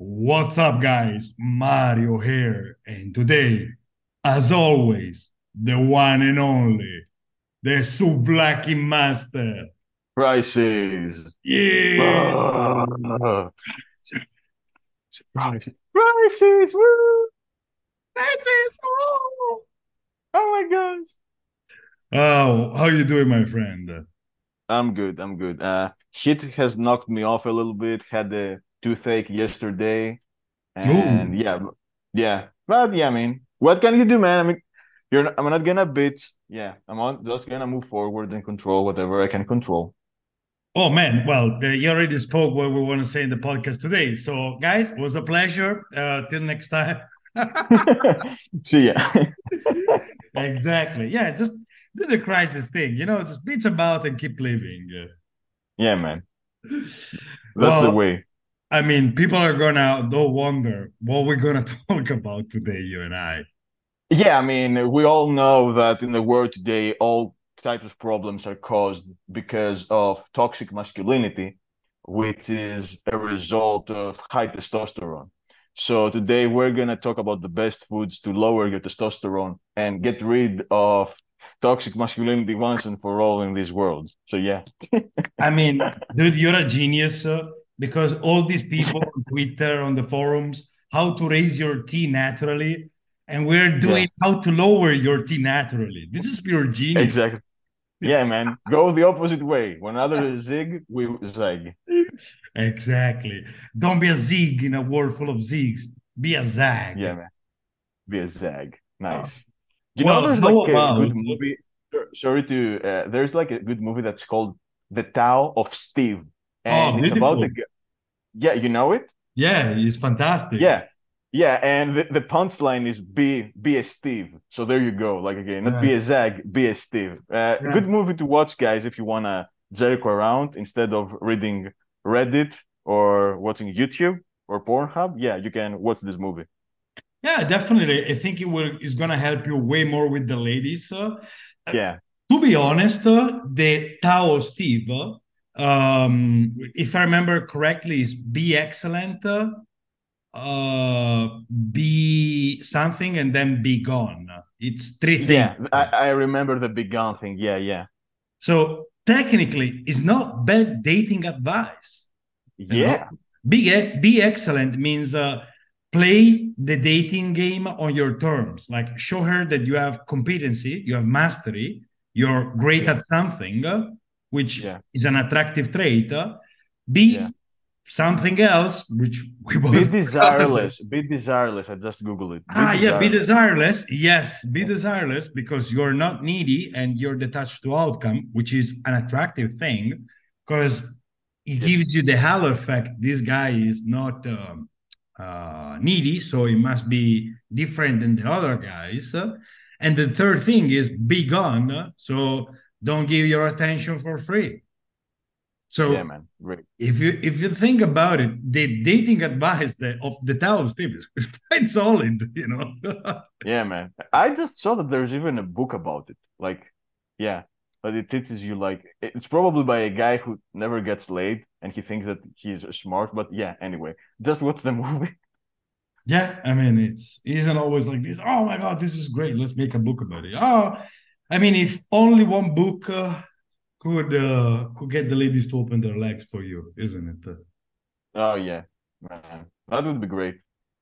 What's up, guys? Mario here, and today, as always, the one and only, the Souvlaki Master. Crisis. Yeah! Ah. Crisis. Crisis. Woo. Crisis! Oh! Oh my gosh. oh, how you doing, my friend? I'm good. I'm good. Uh, heat has knocked me off a little bit. Had the toothache yesterday, and Ooh. yeah, yeah. But yeah, I mean, what can you do, man? I mean, you're. Not, I'm not gonna bitch. Yeah, I'm not just gonna move forward and control whatever I can control. Oh man, well, uh, you already spoke what we want to say in the podcast today. So, guys, it was a pleasure. Uh, till next time. See ya. exactly. Yeah, just do the crisis thing. You know, just bitch about and keep living. Yeah, man. That's the way. I mean, people are gonna don't wonder what we're gonna talk about today, you and I. Yeah, I mean, we all know that in the world today, all types of problems are caused because of toxic masculinity, which is a result of high testosterone. So today we're gonna talk about the best foods to lower your testosterone and get rid of toxic masculinity once and for all in this world. So yeah, I mean, dude, you're a genius uh, because all these people on Twitter, on the forums, how to raise your T naturally, and we're yeah, doing how to lower your T naturally. This is pure genius. exactly. Yeah, man, go the opposite way. When others zig, we zag. exactly. Don't be a zig in a world full of zigs. Be a zag. Yeah, man, be a zag. Nice. You know, well, there's how like a good movie. Sorry to. Uh, there's like a good movie that's called The Tao of Steve, oh, it's about the. Yeah, you know it. Yeah, it's fantastic. Yeah, yeah, and the, the punchline is be be a Steve. So there you go. Like again, not Yeah, be a Zag, be a Steve. Uh, yeah. good movie to watch, guys, if you wanna jerk around instead of reading Reddit or watching YouTube or Pornhub. Yeah, you can watch this movie. Yeah, definitely. I think it will is gonna help you way more with the ladies. Uh, Yeah, to be honest, uh, the Tao Steve, um, if I remember correctly, is be excellent, uh, be something, and then be gone. It's three things. yeah, I, I remember the big gun thing. Yeah, yeah, So technically, it's not bad dating advice. You know, yeah. be be excellent means uh, play the dating game on your terms. Like show her that you have competency, you have mastery, you're great Yeah, at something, which yeah, is an attractive trait. uh, yeah. be something else, which we Be both about. desireless. Be desireless. I just Google it. Be Ah, yeah, be desireless. desireless. Yes, be desireless because you're not needy and you're detached to outcome, which is an attractive thing because it yeah, gives you the halo effect. This guy is not um, uh, needy, so he must be different than the other guys. And the third thing is be gone, so don't give your attention for free. So yeah, man. Great. if you if you think about it, the dating advice that of the Tao of Steve is, is quite solid, you know. Yeah, man. I just saw that there's even a book about it. Like, yeah, but it teaches you like it's probably by a guy who never gets laid and he thinks that he's smart. But yeah, anyway, just watch the movie. yeah, I mean it's it isn't always like this. Oh my god, this is great. Let's make a book about it. Oh, I mean, if only one book uh, could uh, could get the ladies to open their legs for you, isn't it? Oh yeah, man, that would be great.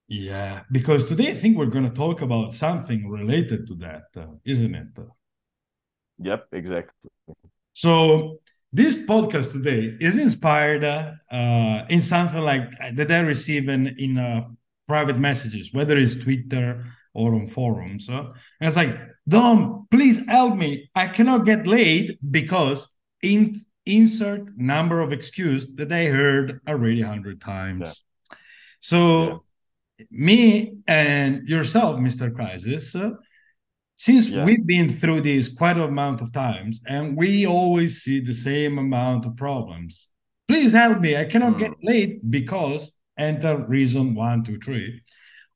Yeah, because today I think we're going to talk about something related to that, uh, isn't it? Yep, exactly. So this podcast today is inspired uh, uh, in something like that I receive in, in uh, private messages, whether it's Twitter or on forums. uh, and it's like, Dom, please help me. I cannot get laid because in insert number of excuse that I heard already a hundred times. yeah, So me and yourself, Mr. Crisis, uh, since yeah. we've been through this quite a amount of times and we always see the same amount of problems, please help me. I cannot get Mm, late because enter reason one, two, three.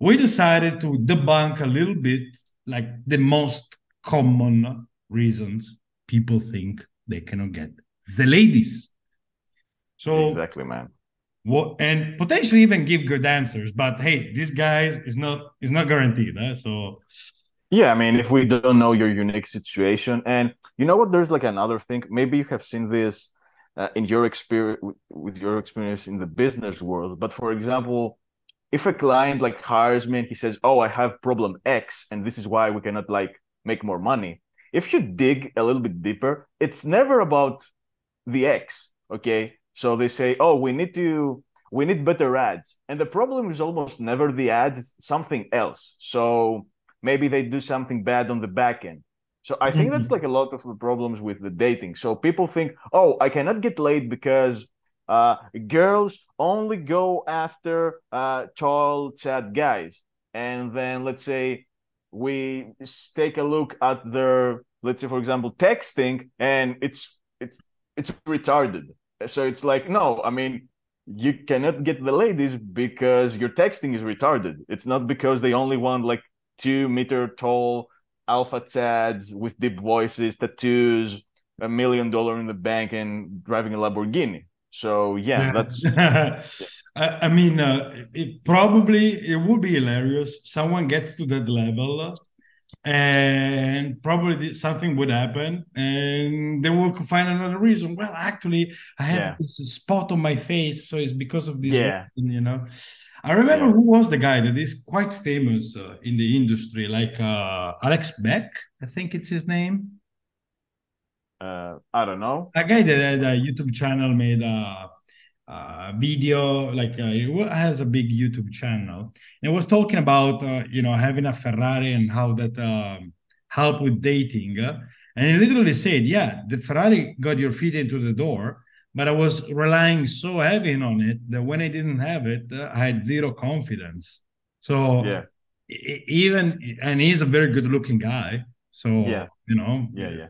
We decided to debunk a little bit like the most common reasons people think they cannot get the ladies. So exactly, man. what, and potentially even give good answers. But hey, this guy is not is not guaranteed. Huh? So yeah, I mean, if we don't know your unique situation, and you know what, there's like another thing. Maybe you have seen this uh, in your experience with your experience in the business world. But for example, if a client like hires me and he says, "Oh, I have problem X, and this is why we cannot like make more money," if you dig a little bit deeper, it's never about the X. Okay, so they say, "Oh, we need to." We need better ads. And the problem is almost never the ads, it's something else. So maybe they do something bad on the back end so I think that's mm-hmm. like a lot of the problems with the dating. So people think, oh, I cannot get laid because uh, girls only go after uh, tall, sad guys. And then let's say we take a look at their, let's say for example, texting, and it's it's it's retarded. So it's like, no, I mean, you cannot get the ladies because your texting is retarded. It's not because they only want like two meter tall alpha chads with deep voices, tattoos, a million dollar in the bank, and driving a Lamborghini. So yeah, yeah. that's. I, mean, uh, it probably it would be hilarious. Someone gets to that level, and probably something would happen, and they will find another reason. Well, actually, I have yeah. this spot on my face, so it's because of this. Yeah. Reason, you know. I remember yeah. who was the guy that is quite famous uh, in the industry, like uh, Alex Beck, I think it's his name. Uh, I don't know. A guy that had a YouTube channel made a, a video, like uh, has a big YouTube channel, and was talking about uh, you know having a Ferrari and how that um, help with dating. and he literally said, "Yeah, the Ferrari got your feet into the door." but I was relying so heavy on it that when I didn't have it, uh, I had zero confidence. So yeah, even and he's a very good looking guy. So yeah, you know, yeah, yeah.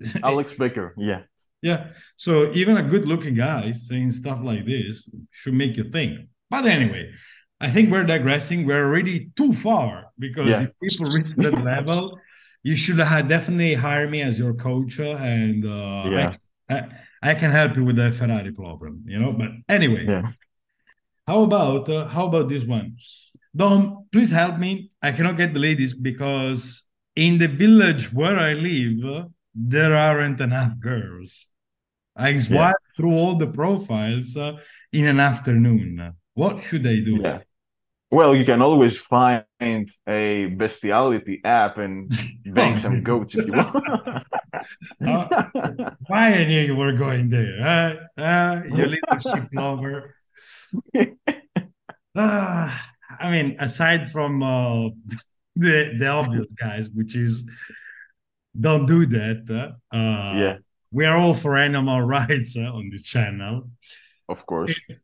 Alex Baker, yeah, yeah. So even a good looking guy saying stuff like this should make you think. But anyway, I think we're digressing. We're already too far because yeah. if people reach that level, you should have definitely hire me as your coach and uh, yeah. I, I, I can help you with the Ferrari problem, you know. But anyway, yeah. how about uh, how about this one? Dom, please help me. I cannot get the ladies because in the village where I live, there aren't enough girls. I swipe yeah. through all the profiles uh, in an afternoon. What should I do? Yeah. Well, you can always find a bestiality app and bang some goats if you want. uh, why I knew you were going there? Uh, uh, you leadership lover. Uh, I mean, aside from uh, the the obvious guys, which is don't do that. Uh, yeah, we are all for animal rights uh, on this channel. Of course. It's,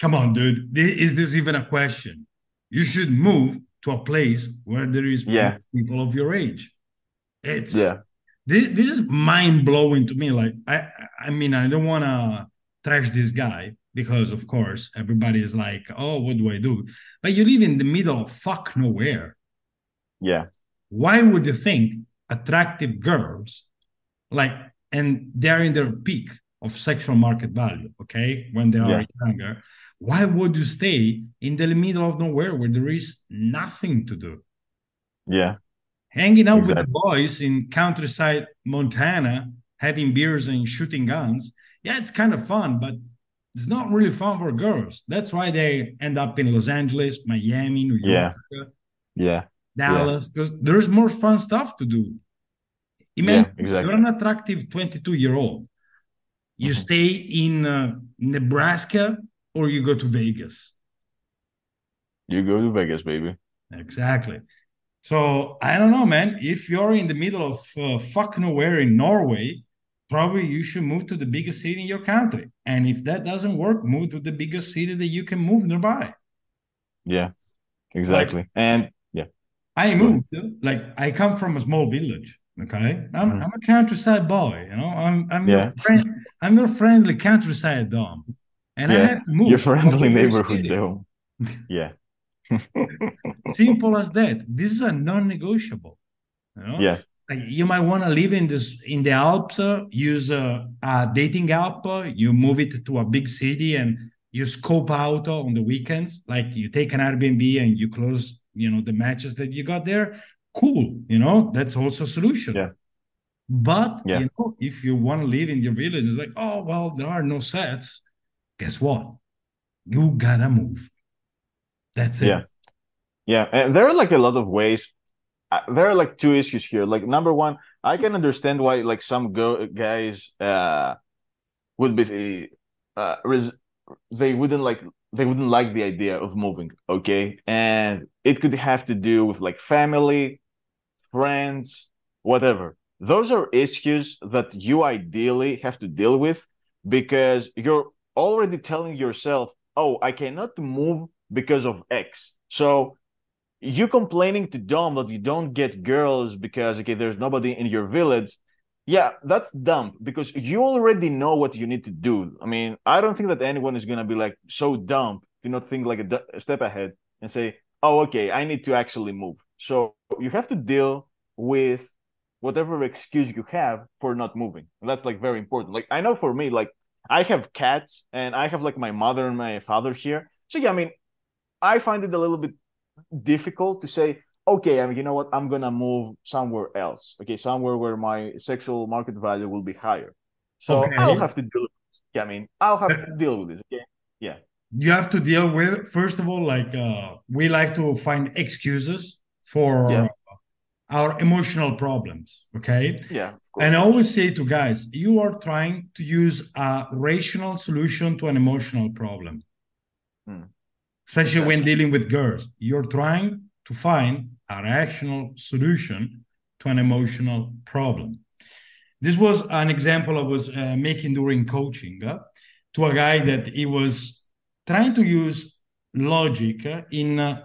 come on, dude. Is this even a question? you should move to a place where there is yeah. people of your age. It's yeah. This, this is mind blowing to me. Like I I mean I don't want to trash this guy because of course everybody is like oh what do I do? But you live in the middle of fuck nowhere. Yeah. Why would you think attractive girls like and they're in their peak of sexual market value, okay, when they are yeah. younger why would you stay in the middle of nowhere where there is nothing to do? Yeah. Hanging out exactly. with the boys in countryside Montana, having beers and shooting guns. Yeah, it's kind of fun, but it's not really fun for girls. That's why they end up in Los Angeles, Miami, New York, yeah, yeah. Dallas, because yeah. there's more fun stuff to do. Imagine yeah, exactly. you're an attractive 22 year old. You mm-hmm. stay in uh, Nebraska or you go to Vegas. You go to Vegas, baby. Exactly. So I don't know, man. If you're in the middle of uh, fuck nowhere in Norway, probably you should move to the biggest city in your country. And if that doesn't work, move to the biggest city that you can move nearby. Yeah, exactly. Like, and I moved. Like I come from a small village. Okay, I'm, mm-hmm. I'm a countryside boy. You know, I'm I'm yeah. your friend. I'm your friendly countryside dom and yeah. I have to move. Your friendly neighborhood, though. yeah. Simple as that. This is a non-negotiable. You know? Yeah. Like you might want to live in this in the Alps, uh, use a, a dating app. Uh, you move it to a big city, and you scope out on the weekends, like you take an Airbnb and you close, you know, the matches that you got there. Cool, you know, that's also a solution. Yeah. But Yeah. you know, if you want to live in your village, it's like, oh well, there are no sets. Guess what? You gotta move. That's it. Yeah. Yeah, and there are like a lot of ways. Uh, there are like two issues here. Like number one, I can understand why like some go guys uh would be uh res they wouldn't like they wouldn't like the idea of moving, okay? And it could have to do with like family, friends, whatever. Those are issues that you ideally have to deal with because you're already telling yourself, "Oh, I cannot move because of X." So you complaining to Dom that you don't get girls because okay, there's nobody in your village. Yeah, that's dumb because you already know what you need to do. I mean, I don't think that anyone is gonna be like so dumb to not think like a step ahead and say, "Oh, okay, I need to actually move." So you have to deal with whatever excuse you have for not moving. And that's like very important. Like I know for me, like I have cats and I have like my mother and my father here. So yeah, I mean, I find it a little bit difficult to say, okay, I mean, you know what, I'm gonna move somewhere else. Okay, somewhere where my sexual market value will be higher. So Okay. I'll have to deal with this. Yeah, I mean, I'll have to deal with this. Okay. Yeah. You have to deal with first of all, like uh, we like to find excuses for Yeah. our emotional problems. Okay. Yeah. And I always say to guys, you are trying to use a rational solution to an emotional problem. Hmm. Especially when dealing with girls. You're trying to find a rational solution to an emotional problem. This was an example I was uh, making during coaching uh, to a guy that he was trying to use logic uh, in uh,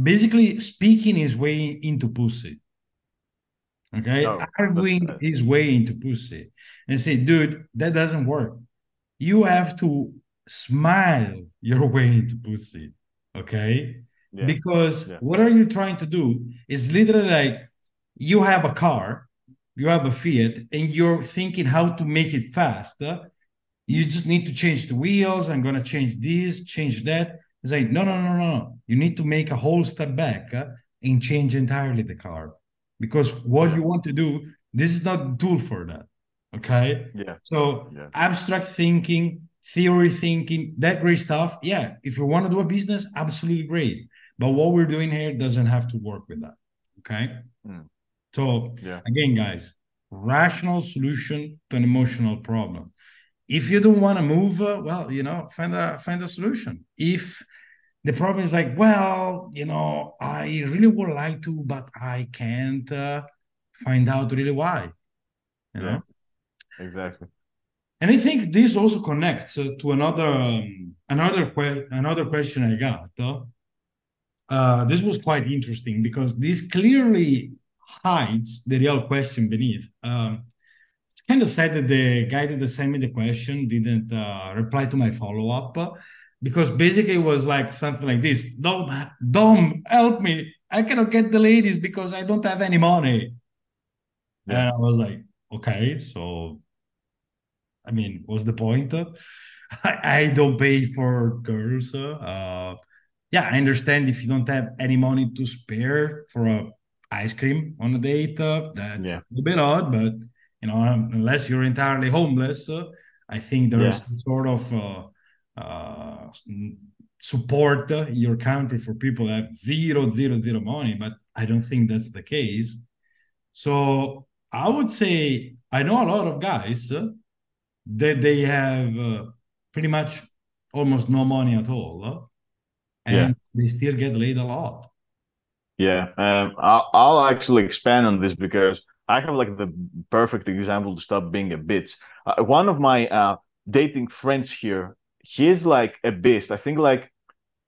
basically speaking his way into pussy. Okay, Oh, that's arguing his way into pussy and say, dude, that doesn't work. You have to smile your way into pussy. Okay, Yeah. because Yeah. what are you trying to do is literally like you have a car, you have a Fiat, and you're thinking how to make it fast. uh, You just need to change the wheels. I'm gonna change this, change that. It's like no, no, no, no. You need to make a whole step back uh, and change entirely the car because what you want to do, this is not the tool for that. Okay. Yeah. So Yeah. abstract thinking, theory thinking, that great stuff. Yeah, if you want to do a business, absolutely great. But what we're doing here doesn't have to work with that. Okay. Mm. So Yeah. again, guys, rational solution to an emotional problem. If you don't want to move, uh, well, you know, find a find a solution. If the problem is like, well, you know, I really would like to, but I can't uh, find out really why. You know. Yeah. Exactly. And I think this also connects uh, to another um, another que- another question I got. Uh. This was quite interesting because this clearly hides the real question beneath. Um, it's kind of sad that the guy that sent me the question didn't uh, reply to my follow up because basically it was like something like this: "Dom, Dom, help me! I cannot get the ladies because I don't have any money." Yeah. And I was like, "Okay, so." I mean, what's the point? I, I don't pay for girls. Uh, yeah, I understand if you don't have any money to spare for a ice cream on a date. Uh, that's Yeah. a little bit odd, but you know, unless you're entirely homeless, uh, I think there's Yeah. some sort of uh, uh, support uh, in your country for people that have zero, zero, zero money. But I don't think that's the case. So I would say I know a lot of guys uh, that they have uh, pretty much almost no money at all, and Yeah. they still get laid a lot. Yeah, um, I'll, I'll actually expand on this because I have like the perfect example to stop being a bitch. Uh, one of my uh, dating friends here, he's like a beast. I think like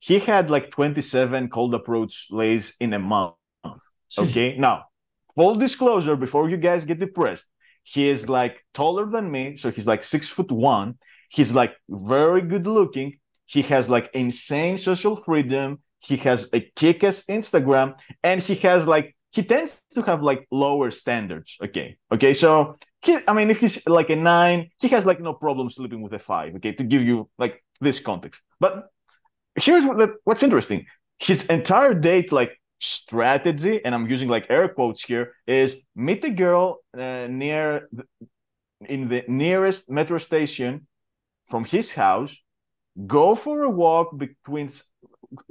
he had like 27 cold approach lays in a month. Okay, now full disclosure before you guys get depressed, he is like taller than me, so he's like six foot one. He's like very good looking. He has like insane social freedom. He has a kick-ass Instagram, and he has like he tends to have like lower standards. Okay, okay. So he, I mean, if he's like a nine, he has like no problem sleeping with a five. Okay, to give you like this context. But here's what, what's interesting: his entire date like strategy, and I'm using like air quotes here, is meet the girl uh, near the, in the nearest metro station from his house, go for a walk between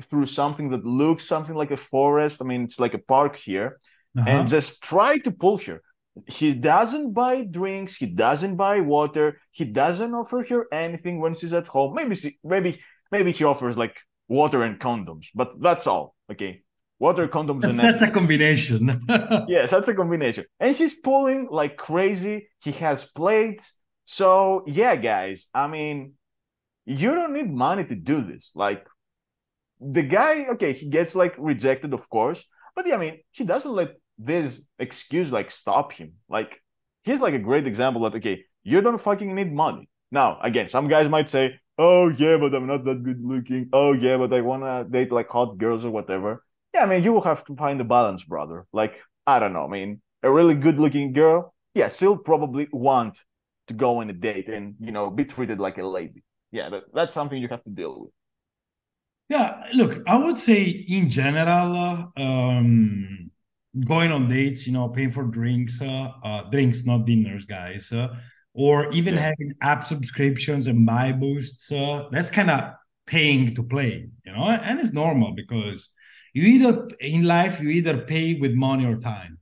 through something that looks something like a forest. I mean, it's like a park here, uh-huh. and just try to pull her. He doesn't buy drinks. He doesn't buy water. He doesn't offer her anything when she's at home. Maybe, she, maybe, maybe he offers like water and condoms, but that's all. Okay, water, condoms, that's and such a combination. yes, that's a combination. And he's pulling like crazy. He has plates. So yeah, guys. I mean, you don't need money to do this. Like the guy, okay, he gets like rejected, of course, but yeah, I mean, he doesn't let this excuse like stop him. Like he's like a great example that okay, you don't fucking need money. Now, again, some guys might say, "Oh yeah, but I'm not that good looking." Oh yeah, but I wanna date like hot girls or whatever. Yeah, I mean, you will have to find a balance, brother. Like I don't know. I mean, a really good looking girl, yeah, she'll probably want to go on a date and you know be treated like a lady. Yeah, that, that's something you have to deal with. Yeah, look, I would say in general, um, going on dates, you know, paying for drinks, uh, uh, drinks, not dinners, guys, uh, or even yeah. having app subscriptions and buy boosts, uh, that's kind of paying to play, you know, and it's normal because you either in life you either pay with money or time.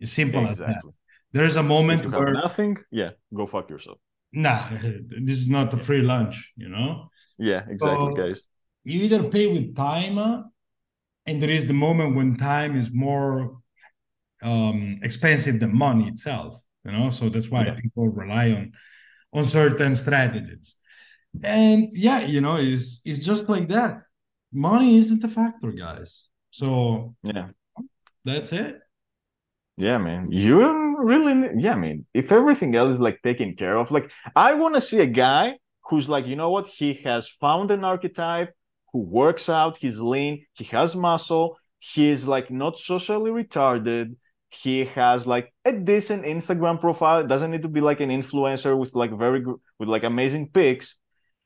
It's simple exactly. as that. There's a moment where nothing, yeah, go fuck yourself. Nah, this is not a free lunch, you know. Yeah, exactly, so, guys. you either pay with time and there is the moment when time is more um, expensive than money itself you know? So that's why yeah. people rely on on certain strategies. And yeah you know it's it's just like that. Money isn't a factor guys. So yeah. that's it. Yeah man. You really yeah I mean if everything else is like taken care of like i want to see a guy who's like you know what he has found an archetype who works out, he's lean, he has muscle, he's like not socially retarded. He has like a decent Instagram profile. Doesn't need to be like an influencer with like very good with like amazing pics.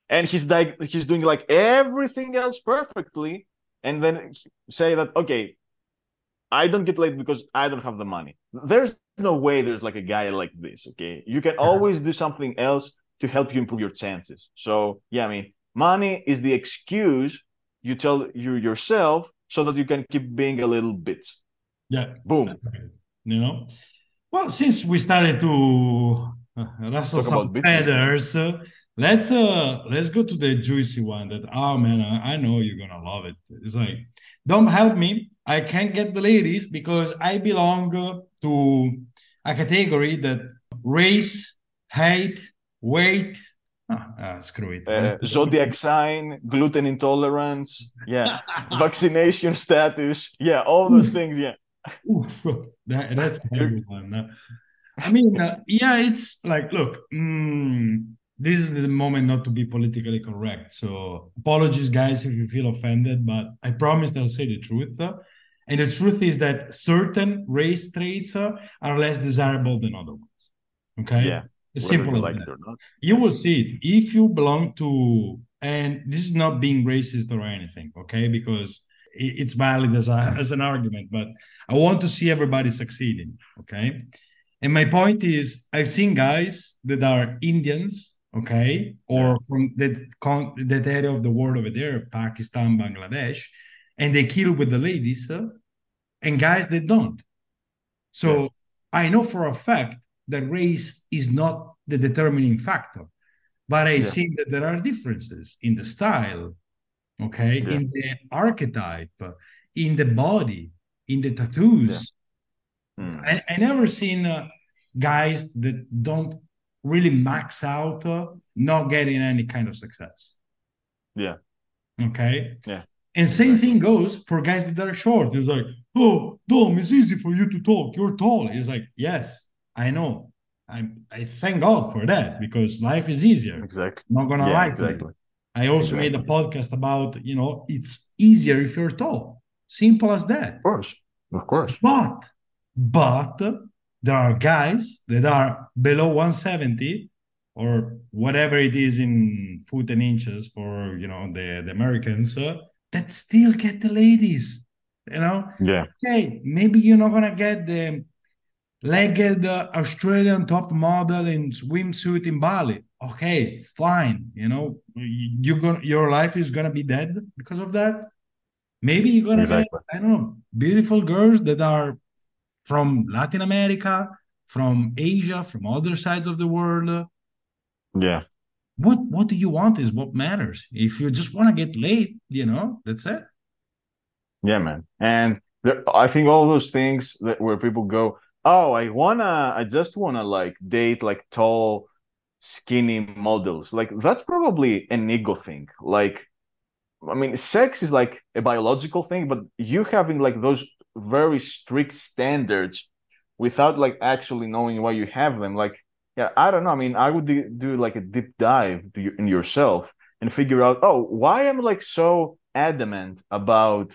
And he's like he's doing like everything else perfectly. And then say that okay, I don't get laid because I don't have the money. There's no way there's like a guy like this. Okay, you can always do something else to help you improve your chances. So yeah, I mean, money is the excuse you tell you yourself so that you can keep being a little bit. Yeah. Boom. You know. Well, since we started to uh, rustle some feathers, uh, let's uh let's go to the juicy one. That oh man, I, I know you're gonna love it. It's like, Dom help me. I can't get the ladies because I belong uh, to a category that race, height, weight, Ah, screw it. Uh, zodiac sign, gluten intolerance, yeah, vaccination status, yeah, all those things, yeah. Oof, that, that's a heavy one. I mean, uh, yeah, it's like, look, mm, this is the moment not to be politically correct. So apologies, guys, if you feel offended, but I promise I'll say the truth. And the truth is that certain race traits uh, are less desirable than other ones. Okay. Yeah. As simple as like that. You will see it if you belong to, and this is not being racist or anything, okay? Because it's valid as a, as an argument, but I want to see everybody succeeding, okay? And my point is, I've seen guys that are Indians, okay, or from that that area of the world over there, Pakistan, Bangladesh, and they kill with the ladies, uh, and guys that don't. So yeah. I know for a fact that race is not the determining factor. But I yeah. see that there are differences in the style, okay, yeah. in the archetype, in the body, in the tattoos. Mm. I, I never seen uh, guys that don't really max out, uh, not getting any kind of success. Yeah. Okay. Yeah. And same thing goes for guys that are short. It's like, oh, Dom, it's easy for you to talk. You're tall. It's like, yes, I know. I I thank God for that because life is easier. Exactly. I'm not gonna yeah, lie exactly. I also exactly. made a podcast about you know it's easier if you're tall. Simple as that. Of course, of course. But but there are guys that are below 170 or whatever it is in foot and inches for you know the, the Americans uh, that still get the ladies. You know, yeah. Okay, maybe you're not gonna get the legged uh, Australian top model in swimsuit in Bali. Okay, fine. You know, you, gonna your life is gonna be dead because of that. Maybe you're gonna exactly. get I don't know beautiful girls that are from Latin America, from Asia, from other sides of the world. Yeah. What what do you want is what matters. If you just want to get laid, you know, that's it. Yeah, man. And there, I think all those things that where people go, oh, I wanna, I just wanna like date like tall, skinny models. Like that's probably an ego thing. Like, I mean, sex is like a biological thing, but you having like those very strict standards without like actually knowing why you have them, like yeah, I don't know. I mean, I would do, do like a deep dive you, in yourself and figure out, oh, why i'm I like so adamant about,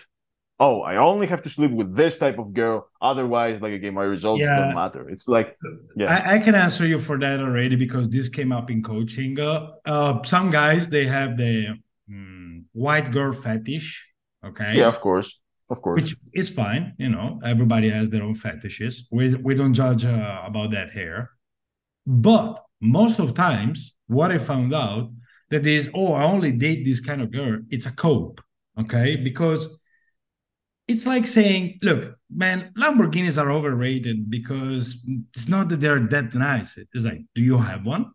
oh, I only have to sleep with this type of girl. Otherwise, like again, my results yeah. don't matter. It's like, yeah, I, I, can answer you for that already because this came up in coaching. Uh, uh some guys they have the mm, white girl fetish. Okay. Yeah, of course. Of course. Which is fine, you know. Everybody has their own fetishes. We we don't judge uh, about that here. But most of times, what I found out that is, oh, I only date this kind of girl. It's a cope, okay? Because it's like saying, look, man, Lamborghinis are overrated because it's not that they're that nice. It's like, do you have one?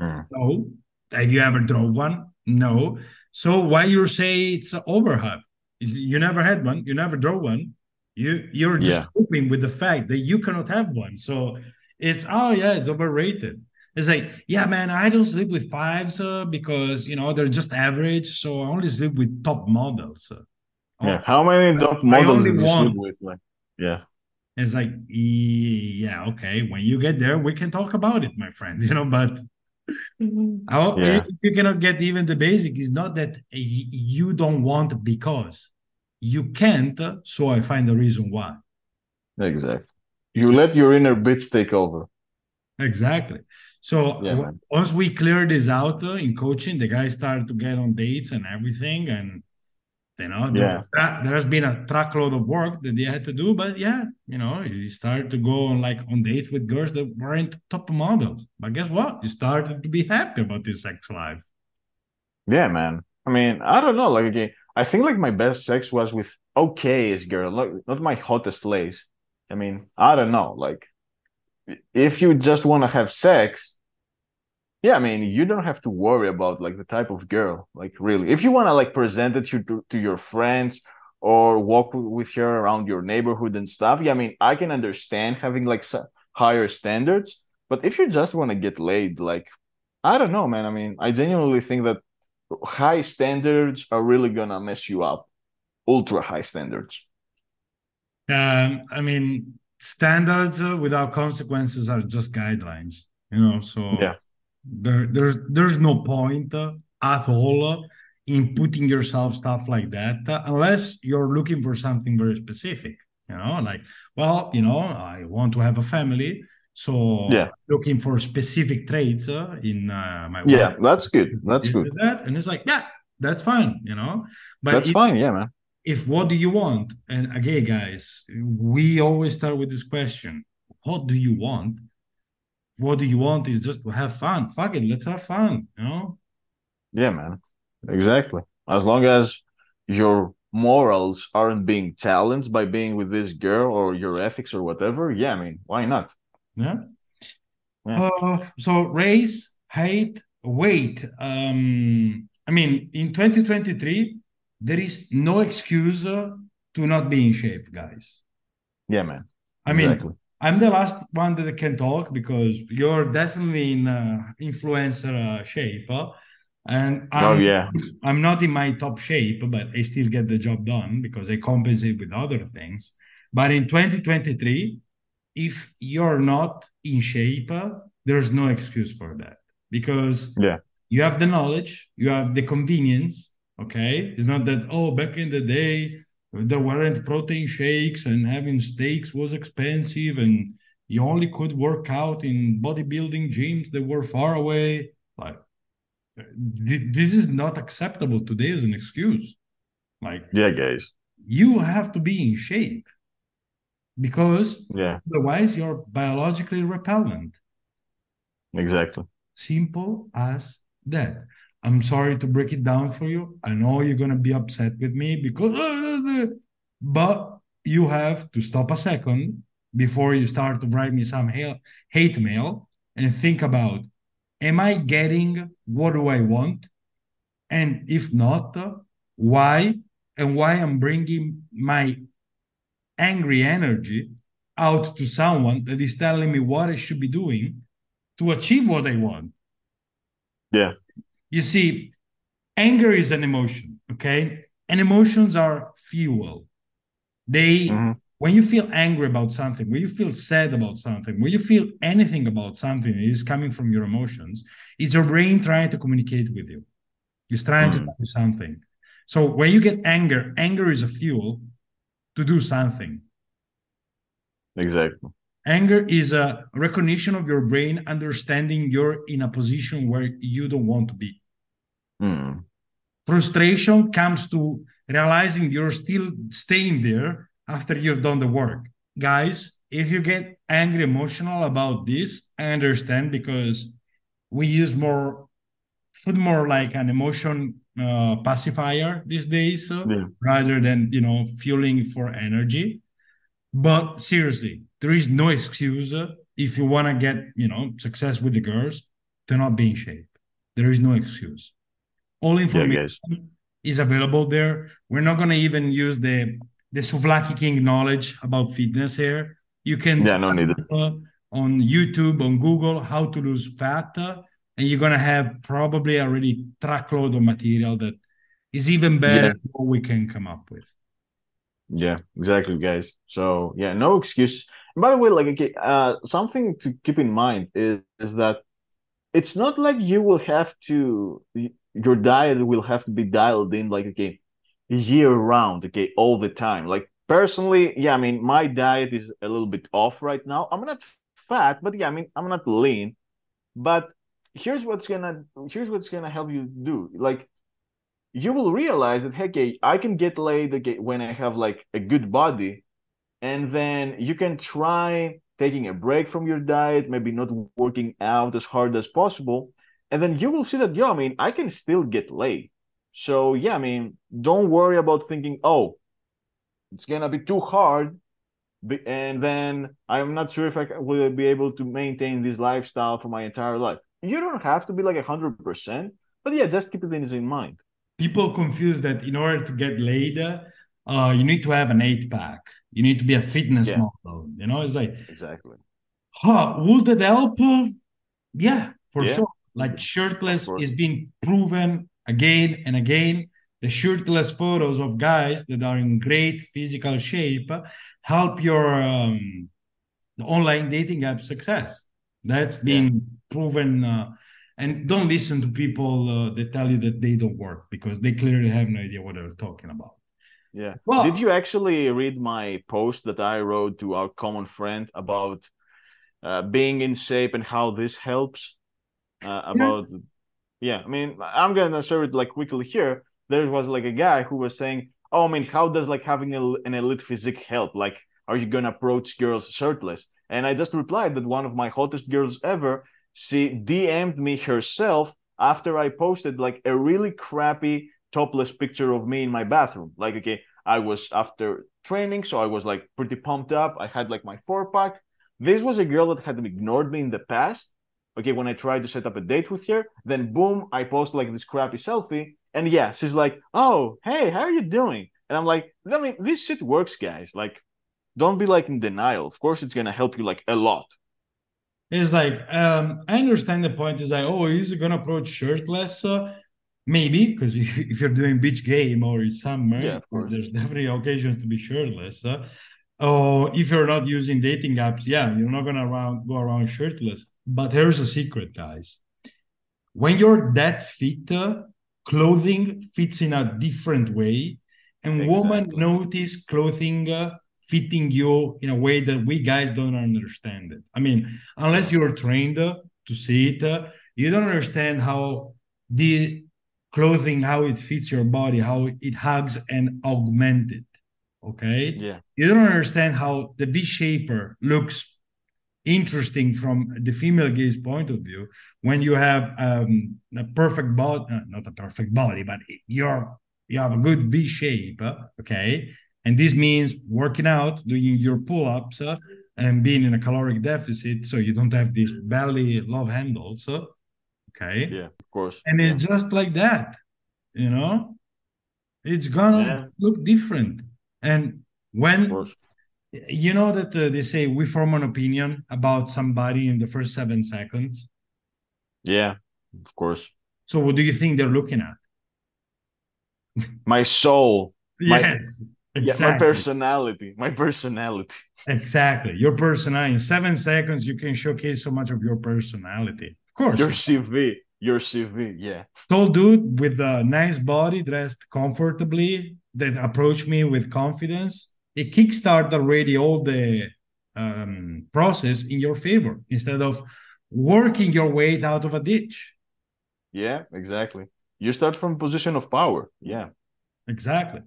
Mm. No. Have you ever drove one? No. So why you say it's an overhyped? You never had one. You never drove one. You you're just yeah. coping with the fact that you cannot have one. So it's oh yeah, it's overrated. It's like, yeah, man, I don't sleep with fives uh, because you know they're just average. So I only sleep with top models. Uh. Yeah, how many top models do you sleep with? Like, yeah. It's like, yeah, okay. When you get there, we can talk about it, my friend. You know, but yeah. if you cannot get even the basic, it's not that you don't want because you can't. So I find the reason why. Exactly you let your inner bits take over. Exactly. So yeah, once we clear this out uh, in coaching the guys started to get on dates and everything and you know yeah. there, there has been a truckload of work that they had to do but yeah you know you started to go on like on dates with girls that weren't top models. But guess what? You started to be happy about this sex life. Yeah man. I mean i don't know. Like again i think like my best sex was with okayest girl like not my hottest lace I mean, I don't know. Like, if you just want to have sex, yeah, I mean, you don't have to worry about like the type of girl. Like, really, if you want to like present it to, to your friends or walk with her around your neighborhood and stuff, yeah, I mean, I can understand having like higher standards. But if you just want to get laid, like, I don't know, man. I mean, I genuinely think that high standards are really gonna mess you up. Ultra high standards. Um, I mean, standards uh, without consequences are just guidelines, you know. So yeah, there, there's there's no point uh, at all in putting yourself stuff like that unless you're looking for something very specific. You know, like well, you know, I want to have a family. So yeah, looking for specific traits uh, in uh, my yeah, that's good. That's good. That and it's like yeah, that's fine. You know, but that's it, fine. Yeah, man if what do you want? And again, guys, we always start with this question: What do you want? What do you want is just to have fun. Fuck it, let's have fun. You know? Yeah, man. Exactly. As long as your morals aren't being challenged by being with this girl or your ethics or whatever, yeah, I mean, why not? Yeah. yeah. Uh, so race, height, weight. Um, I mean, in 2023, there is no excuse to not be in shape, guys. Yeah, man. I exactly. mean, I'm the last one that can talk because you're definitely in uh, influencer uh, shape. Uh, and I'm, oh, yeah. I'm not in my top shape, but I still get the job done because I compensate with other things. But in 2023, if you're not in shape, uh, there's no excuse for that because yeah. you have the knowledge, you have the convenience, Okay, it's not that oh back in the day there weren't protein shakes and having steaks was expensive and you only could work out in bodybuilding gyms that were far away. Like, th- this is not acceptable today as an excuse. Like, yeah, guys, you have to be in shape because yeah, otherwise you're biologically repellent. exactly. Simple as that. I'm sorry to break it down for you. I know you're gonna be upset with me because, but you have to stop a second before you start to write me some hate mail and think about: Am I getting what do I want? And if not, why? And why I'm bringing my angry energy out to someone that is telling me what I should be doing to achieve what I want. Yeah. You see, anger is an emotion, okay? And emotions are fuel. They, mm-hmm. when you feel angry about something, when you feel sad about something, when you feel anything about something it is coming from your emotions, it's your brain trying to communicate with you. It's trying mm-hmm. to do something. So when you get anger, anger is a fuel to do something. Exactly. Anger is a recognition of your brain understanding you're in a position where you don't want to be. Mm. Frustration comes to realizing you're still staying there after you've done the work. Guys, if you get angry, emotional about this, I understand because we use more food more like an emotion uh, pacifier these days uh, yeah. rather than you know fueling for energy but seriously, there is no excuse if you want to get, you know, success with the girls to not be in shape. There is no excuse. All information yeah, is available there. We're not going to even use the the Souvlaki King knowledge about fitness here. You can yeah, no need on YouTube, on Google, how to lose fat, and you're gonna have probably already truckload of material that is even better yeah. than what we can come up with. Yeah, exactly, guys. So yeah, no excuse. by the way, like uh, something to keep in mind is is that it's not like you will have to your diet will have to be dialed in like okay year round, okay, all the time. Like personally, yeah, I mean my diet is a little bit off right now. I'm not fat, but yeah, I mean I'm not lean. But here's what's gonna here's what's gonna help you do. Like you will realize that hey, I can get laid when I have like a good body, and then you can try taking a break from your diet, maybe not working out as hard as possible, and then you will see that yeah, I mean, I can still get laid. So yeah, I mean, don't worry about thinking, oh, it's gonna be too hard, and then I'm not sure if I will be able to maintain this lifestyle for my entire life. You don't have to be like hundred percent, but yeah, just keep it in mind people confuse that in order to get laid, uh, you need to have an eight pack. You need to be a fitness yeah. model. You know, it's like exactly. Huh, would that help? Yeah, for yeah. sure. Like shirtless is being proven again and again. The shirtless photos of guys that are in great physical shape help your um, online dating app success. That's been yeah. proven uh, and don't listen to people uh, that tell you that they don't work because they clearly have no idea what they're talking about. Yeah. Well, did you actually read my post that i wrote to our common friend about uh, being in shape and how this helps uh, about yeah. yeah i mean i'm gonna share it like quickly here. There was like a guy who was saying oh i mean how does like having a, an elite physique help? Like are you gonna approach girls shirtless? And i just replied that one of my hottest girls ever she DM'd me herself after I posted like a really crappy topless picture of me in my bathroom. Like, okay, I was after training, so I was like pretty pumped up. I had like my four pack. This was a girl that had ignored me in the past. Okay, when I tried to set up a date with her, then boom, I post like this crappy selfie. And yeah, she's like, oh, hey, how are you doing? And I'm like, I mean, this shit works, guys. Like, don't be like in denial. Of course, it's gonna help you like a lot. It's like um, I understand the point. Is like, oh, is it gonna approach shirtless? Uh, maybe because if, if, you're doing beach game or it's summer, yeah, there's definitely occasions to be shirtless. Uh, or if you're not using dating apps, yeah, you're not gonna around, go around shirtless. But here's a secret, guys. When you're that fit, uh, clothing fits in a different way, and exactly. women notice clothing uh, fitting you in a way that we guys don't understand it. I mean, unless you're trained uh, to see it, uh, you don't understand how the clothing, how it fits your body, how it hugs and augment it. Okay. Yeah. You don't understand how the V shaper looks interesting from the female gaze point of view when you have um, a perfect body, uh, not a perfect body, but you're you have a good V shape. Okay. And this means working out, doing your pull ups, uh, and being in a caloric deficit so you don't have these belly love handles. Uh, okay. Yeah, of course. And yeah. it's just like that, you know, it's gonna Yeah. look different. And when you know that uh, they say we form an opinion about somebody in the first seven seconds. Yeah, of course. So what do you think they're looking at? My soul, My- yes, yeah, my personality, my personality. Exactly. Your personality. In seven seconds, you can showcase so much of your personality. Of course. Your CV, your CV. Yeah, tall dude with a nice body, dressed comfortably, that approached me with confidence. It kickstarted already all the um, process in your favor instead of working your way out of a ditch. yeah, exactly. You start from a position of power. Yeah, Exactly.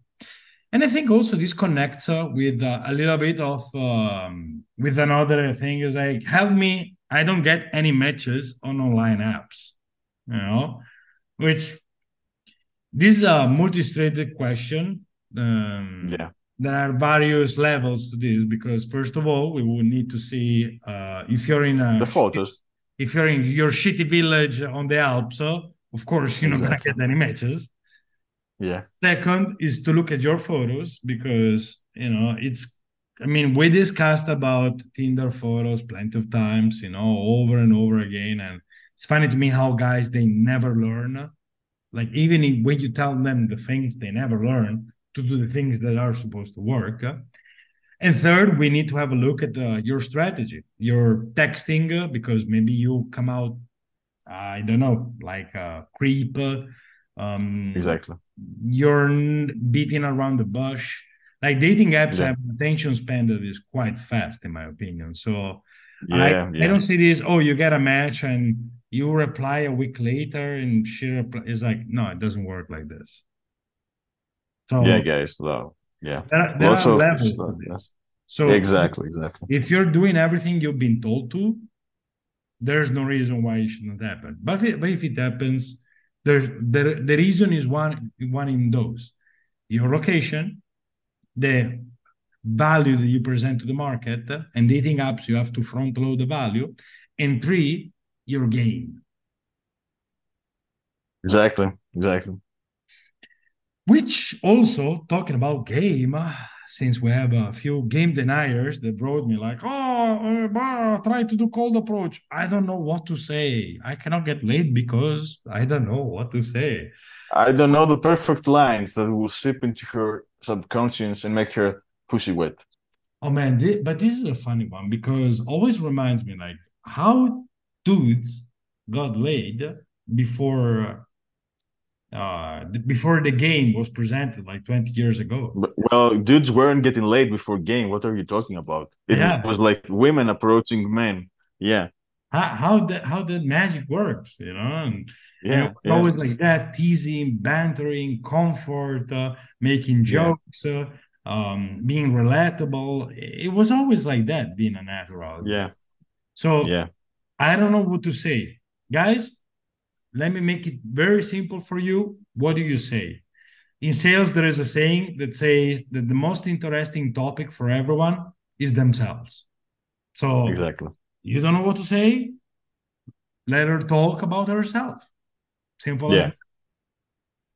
And I think also this connects uh, with uh, a little bit of um, with another thing is like help me. I don't get any matches on online apps, you know, which this is a multi-threaded question. Um, yeah, there are various levels to this because first of all, we will need to see uh, if you're in a the photos. if you're in your shitty village on the Alps. uh, of course, you're not Exactly. gonna get any matches. Yeah, Second is to look at your photos because you know it's. I mean, we discussed about Tinder photos plenty of times, you know, over and over again, and it's funny to me how guys they never learn. Like even if, when you tell them the things, they never learn to do the things that are supposed to work. And third, we need to have a look at uh, your strategy, your texting, uh, because maybe you come out, I don't know, like a creep. uh, Um, exactly. You're beating around the bush. Like dating apps Yeah. have attention span that is quite fast, in my opinion. So Yeah, I, yeah. I don't see this. Oh, you get a match and you reply a week later, and she reply. It's like no, it doesn't work like this. So yeah, guys. Though. Yeah, there, there Lots are of levels stuff, to this. So exactly, exactly. if you're doing everything you've been told to, there's no reason why it shouldn't happen. But if it, but if it happens, there's the the reason is one one in those your location, the value that you present to the market, and dating apps you have to front load the value, and three your game. Exactly, exactly. Which also talking about game, since we have a few game deniers that wrote me like, "Oh, uh, try to do cold approach." I don't know what to say. I cannot get laid because I don't know what to say. I don't know the perfect lines that will seep into her subconscious and make her pussy wet. Oh man, but this is a funny one because always reminds me like how dudes got laid before uh before the game was presented like 20 years ago. Well, dudes weren't getting laid before game. What are you talking about? It Yeah. was like women approaching men. Yeah, How how that how that magic works, you know? And yeah, it was yeah. always like that, teasing, bantering, comfort, uh, making Yeah. jokes, uh, um, being relatable. It was always like that, being a natural. Yeah, So yeah, I don't know what to say. Guys, let me make it very simple for you. What do you say? In sales, there is a saying that says that the most interesting topic for everyone is themselves. So exactly. you don't know what to say? Let her talk about herself. Simple Yeah.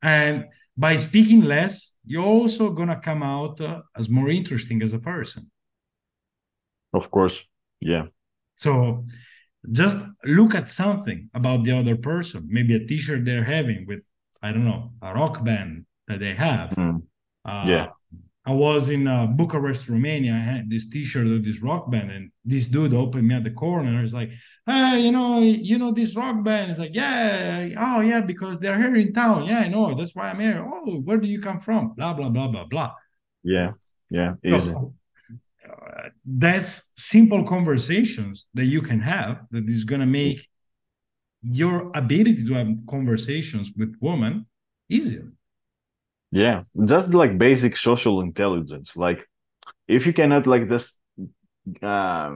And by speaking less, you're also gonna come out uh, as more interesting as a person. of course. Yeah, So just look at something about the other person, maybe a t-shirt they're having with, I don't know, a rock band that they have. Mm. Uh, Yeah. I was in uh, Bucharest, Romania. I had this T-shirt of this rock band, and this dude opened me at the corner. He's like, "Hey, you know, you know this rock band?" It's like, "Yeah, oh yeah, because they're here in town. Yeah, I know. That's why I'm here. Oh, where do you come from? Blah blah blah blah blah." yeah, yeah. Easy. So, uh, that's simple conversations that you can have that is going to make your ability to have conversations with women easier. Yeah just like basic social intelligence. Like if you cannot like just uh,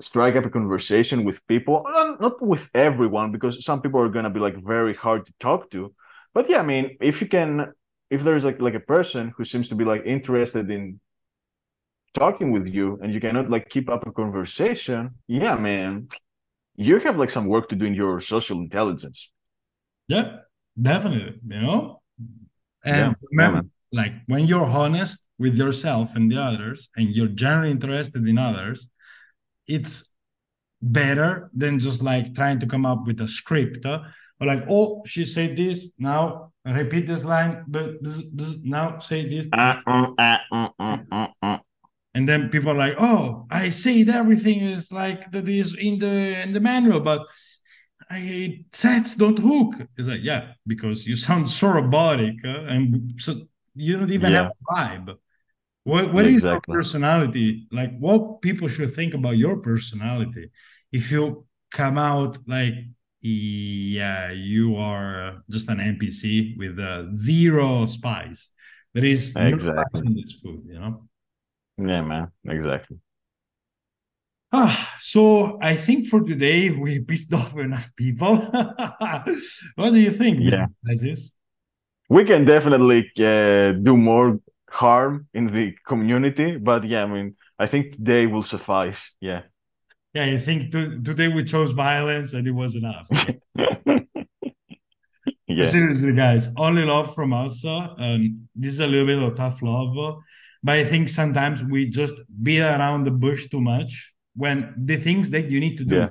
strike up a conversation with people not with everyone because some people are going to be like very hard to talk to. But yeah i mean if you can if there's like like a person who seems to be like interested in talking with you and you cannot like keep up a conversation yeah man you have like some work to do in your social intelligence. Yeah definitely you know? And yeah, remember yeah, like when you're honest with yourself and the others and you're generally interested in others it's better than just like trying to come up with a script uh, or like oh she said this now repeat this line but now say this. Uh, uh, and then people are like oh i said everything is like that is in the in the manual but I sets don't hook. It's like, yeah, because you sound so robotic uh, and so you don't even yeah. have a vibe. What what exactly. is your personality? Like what people should think about your personality if you come out like yeah, you are just an NPC with uh, zero spice. There is exactly. no spice in this food, you know? Yeah, man, exactly. Ah, so I think for today we pissed off enough people. what do you think, yeah. Mr. We can definitely uh, do more harm in the community, but yeah, I mean, I think today will suffice. Yeah. Yeah, I think to, today we chose violence and it was enough. yeah. Seriously, guys, only love from us. Uh, um, this is a little bit of tough love, but I think sometimes we just beat around the bush too much when the things that you need to do, yeah.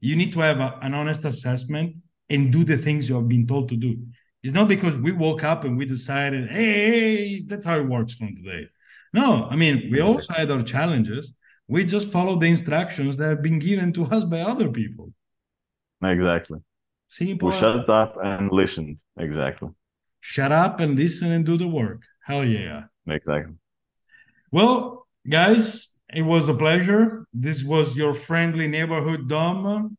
you need to have a, an honest assessment and do the things you have been told to do. It's not because we woke up and we decided, hey, that's how it works from today. No, I mean, we also had our challenges. We just followed the instructions that have been given to us by other people. Exactly. Simple. We shut up and listened. Exactly. Shut up and listen and do the work. Hell yeah. Exactly. Well, guys, it was a pleasure. This was your friendly neighborhood Dom.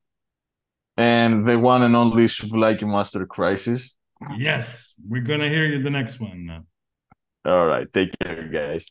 And the one and only Souvlaki Master Crisis. Yes, we're gonna hear you the next one. All right, take care, guys.